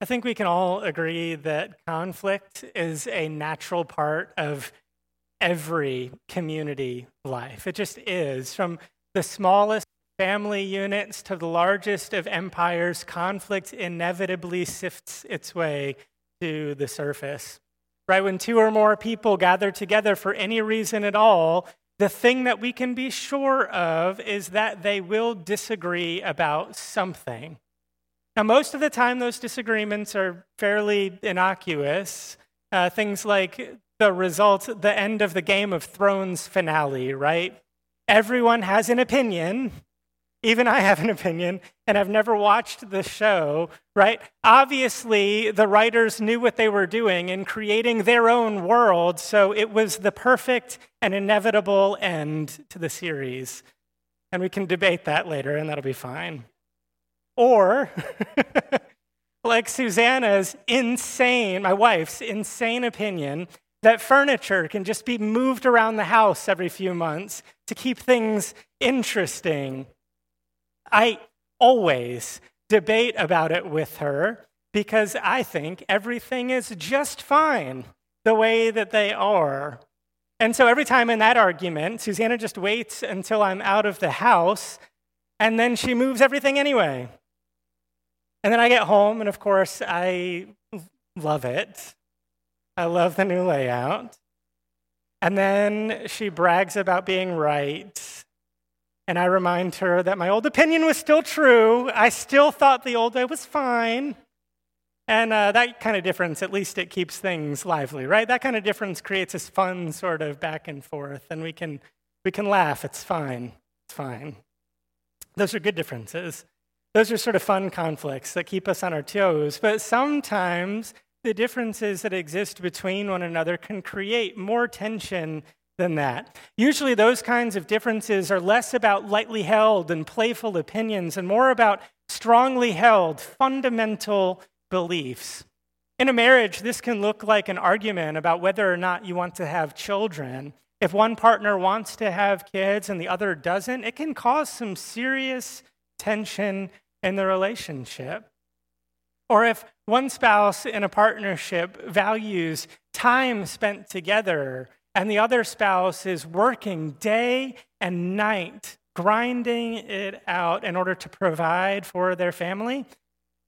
I think we can all agree that conflict is a natural part of every community life. It just is. From the smallest family units to the largest of empires, conflict inevitably sifts its way to the surface. Right? When two or more people gather together for any reason at all, the thing that we can be sure of is that they will disagree about something. Now, most of the time, those disagreements are fairly innocuous. Uh, things like the result, the end of the Game of Thrones finale, right? Everyone has an opinion. Even I have an opinion, and I've never watched the show, right? Obviously, the writers knew what they were doing in creating their own world, so it was the perfect and inevitable end to the series. And we can debate that later, and that'll be fine. Or, like Susanna's insane, my wife's insane opinion that furniture can just be moved around the house every few months to keep things interesting. I always debate about it with her because I think everything is just fine the way that they are. And so every time in that argument, Susanna just waits until I'm out of the house and then she moves everything anyway. And then I get home, and of course, I love it. I love the new layout. And then she brags about being right. And I remind her that my old opinion was still true. I still thought the old way was fine. And uh, that kind of difference, at least it keeps things lively, right? That kind of difference creates this fun sort of back and forth, and we can, we can laugh. It's fine. It's fine. Those are good differences. Those are sort of fun conflicts that keep us on our toes. But sometimes the differences that exist between one another can create more tension than that. Usually, those kinds of differences are less about lightly held and playful opinions and more about strongly held, fundamental beliefs. In a marriage, this can look like an argument about whether or not you want to have children. If one partner wants to have kids and the other doesn't, it can cause some serious tension in the relationship. Or if one spouse in a partnership values time spent together and the other spouse is working day and night, grinding it out in order to provide for their family,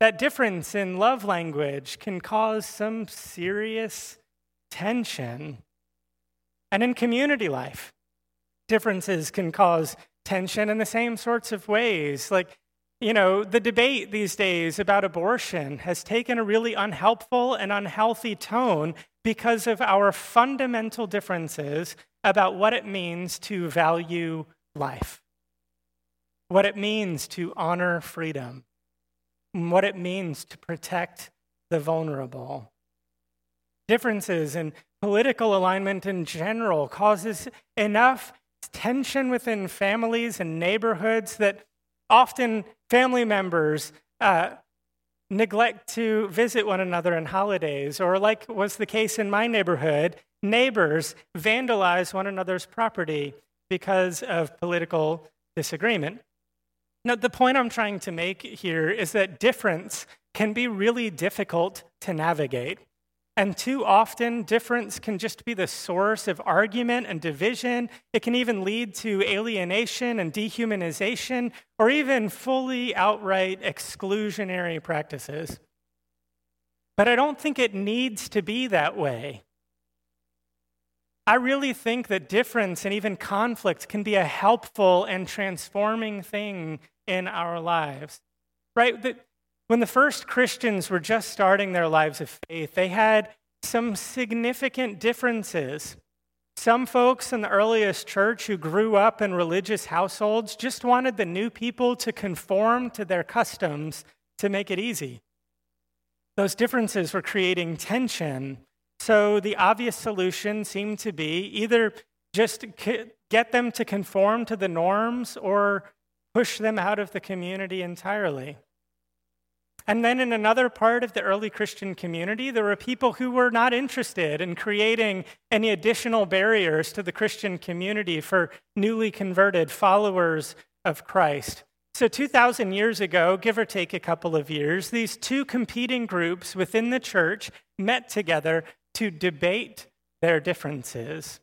that difference in love language can cause some serious tension. And in community life, differences can cause tension in the same sorts of ways. Like you know, the debate these days about abortion has taken a really unhelpful and unhealthy tone because of our fundamental differences about what it means to value life, what it means to honor freedom, what it means to protect the vulnerable. Differences in political alignment in general causes enough tension within families and neighborhoods that often family members uh, neglect to visit one another on holidays, or like was the case in my neighborhood, neighbors vandalize one another's property because of political disagreement. Now, the point I'm trying to make here is that difference can be really difficult to navigate. And too often, difference can just be the source of argument and division. It can even lead to alienation and dehumanization, or even fully outright exclusionary practices. But I don't think it needs to be that way. I really think that difference and even conflict can be a helpful and transforming thing in our lives. Right? That when the first Christians were just starting their lives of faith, they had some significant differences. Some folks in the earliest church who grew up in religious households just wanted the new people to conform to their customs to make it easy. Those differences were creating tension. So the obvious solution seemed to be either just get them to conform to the norms or push them out of the community entirely. And then in another part of the early Christian community, there were people who were not interested in creating any additional barriers to the Christian community for newly converted followers of Christ. So, 2,000 years ago, give or take a couple of years, these two competing groups within the church met together to debate their differences.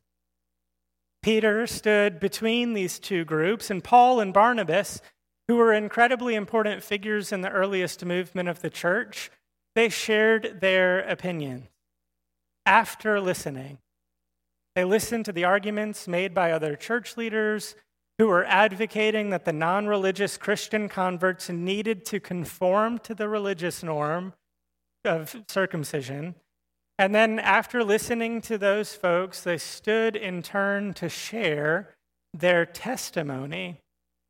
Peter stood between these two groups, and Paul and Barnabas, who were incredibly important figures in the earliest movement of the church, they shared their opinions after listening. They listened to the arguments made by other church leaders who were advocating that the non religious Christian converts needed to conform to the religious norm of circumcision. And then, after listening to those folks, they stood in turn to share their testimony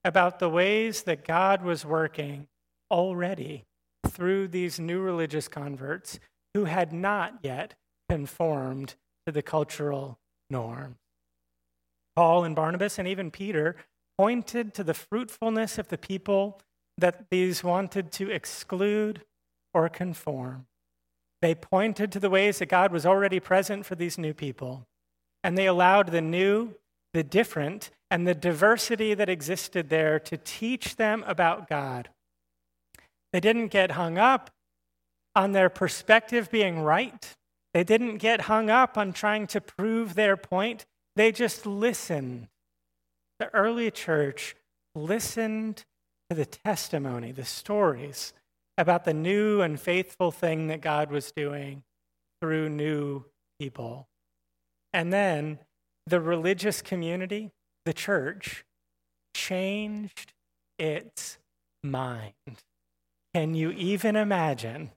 about the ways that God was working already through these new religious converts who had not yet conformed to the cultural norm. Paul and Barnabas and even Peter pointed to the fruitfulness of the people that these wanted to exclude or conform. They pointed to the ways that God was already present for these new people, and they allowed the new, the different, and the diversity that existed there to teach them about God. They didn't get hung up on their perspective being right. They didn't get hung up on trying to prove their point. They just listened. The early church listened to the testimony, the stories about the new and faithful thing that God was doing through new people. And then the religious community, the church, changed its mind. Can you even imagine?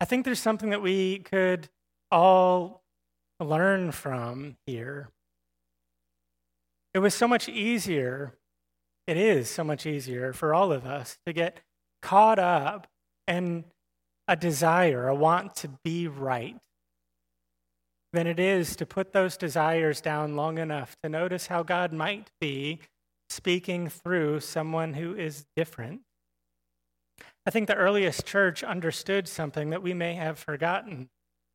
I think there's something that we could all learn from here. It was so much easier, it is so much easier for all of us to get caught up in a desire, a want to be right, than it is to put those desires down long enough to notice how God might be speaking through someone who is different. I think the earliest church understood something that we may have forgotten.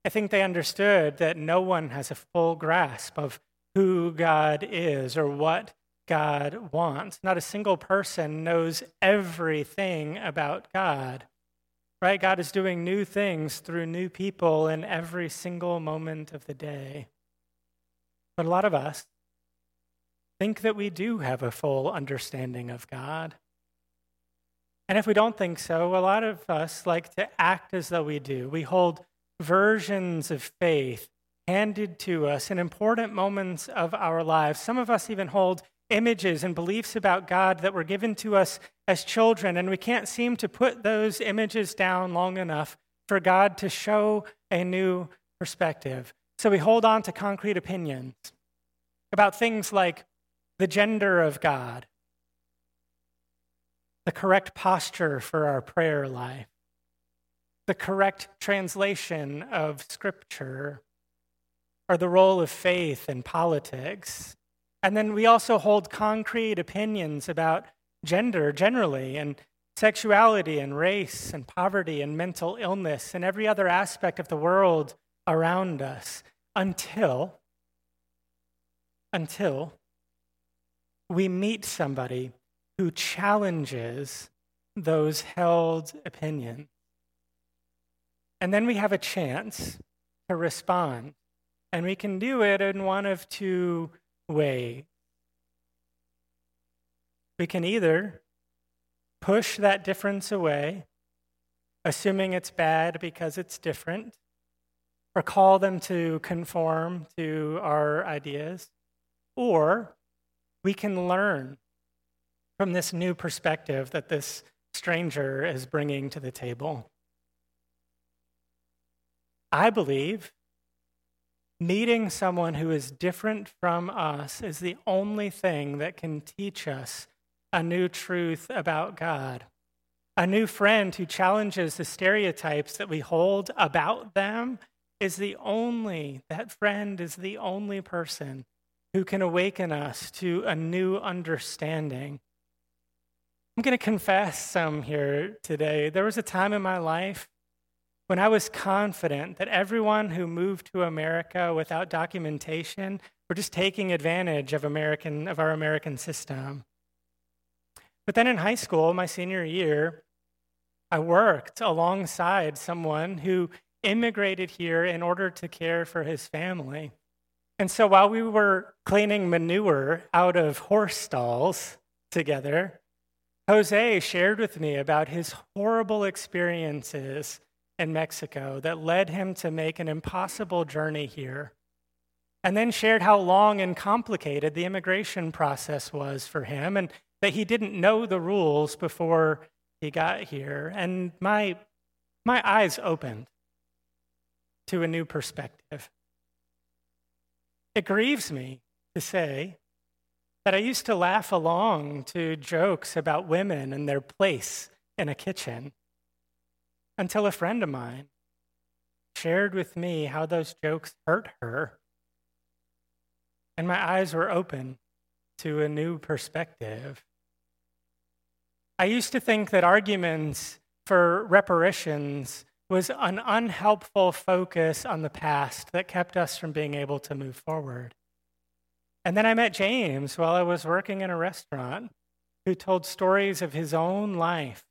I think they understood that no one has a full grasp of who God is or what God wants. Not a single person knows everything about God. Right? God is doing new things through new people in every single moment of the day. But a lot of us think that we do have a full understanding of God. And if we don't think so, a lot of us like to act as though we do. We hold versions of faith handed to us in important moments of our lives. Some of us even hold images and beliefs about God that were given to us as children, and we can't seem to put those images down long enough for God to show a new perspective. So we hold on to concrete opinions about things like the gender of God, the correct posture for our prayer life, the correct translation of Scripture or the role of faith in politics. And then we also hold concrete opinions about gender generally and sexuality and race and poverty and mental illness and every other aspect of the world around us until until we meet somebody who challenges those held opinions and then we have a chance to respond. And we can do it in one of two ways. We can either push that difference away, assuming it's bad because it's different, or call them to conform to our ideas, or we can learn from this new perspective that this stranger is bringing to the table. I believe meeting someone who is different from us is the only thing that can teach us a new truth about God. A new friend who challenges the stereotypes that we hold about them is the only, that friend is the only person who can awaken us to a new understanding. I'm going to confess some here today. There was a time in my life when I was confident that everyone who moved to America without documentation We're just taking advantage of American of our American system. But then in high school, my senior year, I worked alongside someone who immigrated here in order to care for his family. And so while we were cleaning manure out of horse stalls together, Jose shared with me about his horrible experiences in Mexico that led him to make an impossible journey here. And then shared how long and complicated the immigration process was for him and that he didn't know the rules before he got here. And my, my eyes opened to a new perspective. It grieves me to say that I used to laugh along to jokes about women and their place in a kitchen until a friend of mine shared with me how those jokes hurt her. And my eyes were open to a new perspective. I used to think that arguments for reparations was an unhelpful focus on the past that kept us from being able to move forward. And then I met James while I was working in a restaurant who told stories of his own life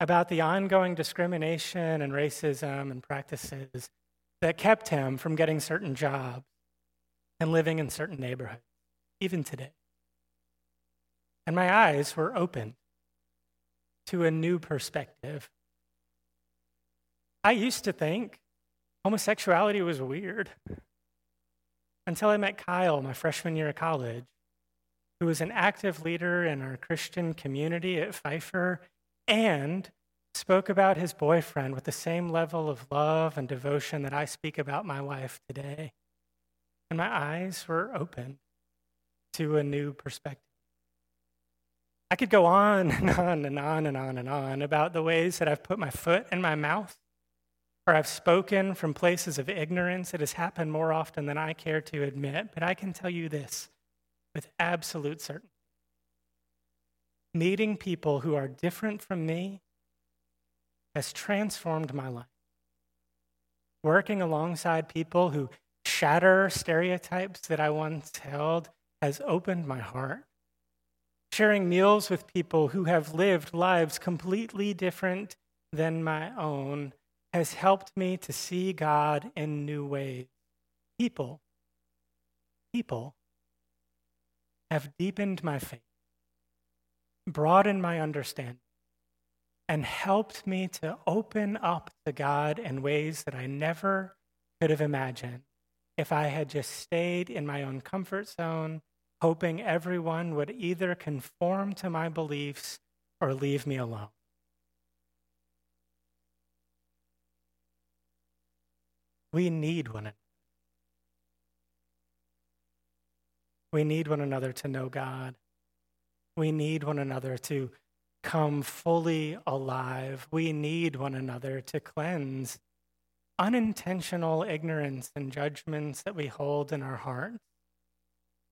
about the ongoing discrimination and racism and practices that kept him from getting certain jobs and living in certain neighborhoods, even today. And my eyes were opened to a new perspective. I used to think homosexuality was weird until I met Kyle my freshman year of college, who was an active leader in our Christian community at Pfeiffer and spoke about his boyfriend with the same level of love and devotion that I speak about my wife today. And my eyes were open to a new perspective. I could go on and on and on and on and on about the ways that I've put my foot in my mouth or I've spoken from places of ignorance. It has happened more often than I care to admit, but I can tell you this with absolute certainty. Meeting people who are different from me has transformed my life. Working alongside people who shatter stereotypes that I once held has opened my heart. Sharing meals with people who have lived lives completely different than my own has helped me to see God in new ways. People, people have deepened my faith, broadened my understanding, and helped me to open up to God in ways that I never could have imagined if I had just stayed in my own comfort zone, hoping everyone would either conform to my beliefs or leave me alone. We need one another. We need one another to know God. We need one another to come fully alive. We need one another to cleanse unintentional ignorance and judgments that we hold in our hearts.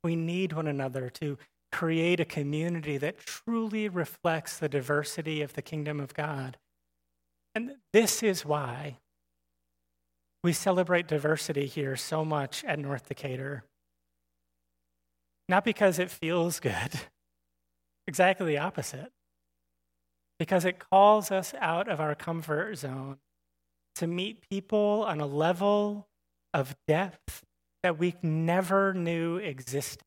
We need one another to create a community that truly reflects the diversity of the kingdom of God. And this is why we celebrate diversity here so much at North Decatur. Not because it feels good, exactly the opposite. Because it calls us out of our comfort zone to meet people on a level of depth that we never knew existed.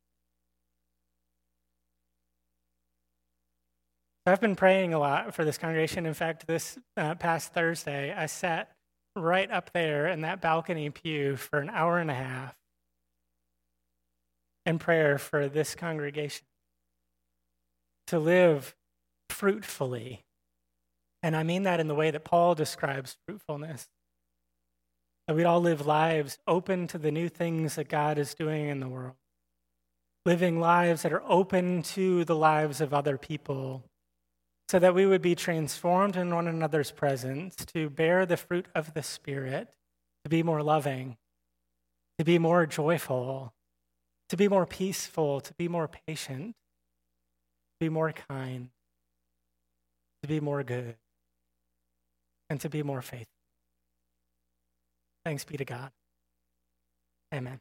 I've been praying a lot for this congregation. In fact, this uh, past Thursday, I sat right up there in that balcony pew for an hour and a half in prayer for this congregation to live fruitfully. And I mean that in the way that Paul describes fruitfulness. That we'd all live lives open to the new things that God is doing in the world, living lives that are open to the lives of other people so that we would be transformed in one another's presence to bear the fruit of the Spirit, to be more loving, to be more joyful, to be more peaceful, to be more patient, be more kind, to be more good, and to be more faithful. Thanks be to God. Amen.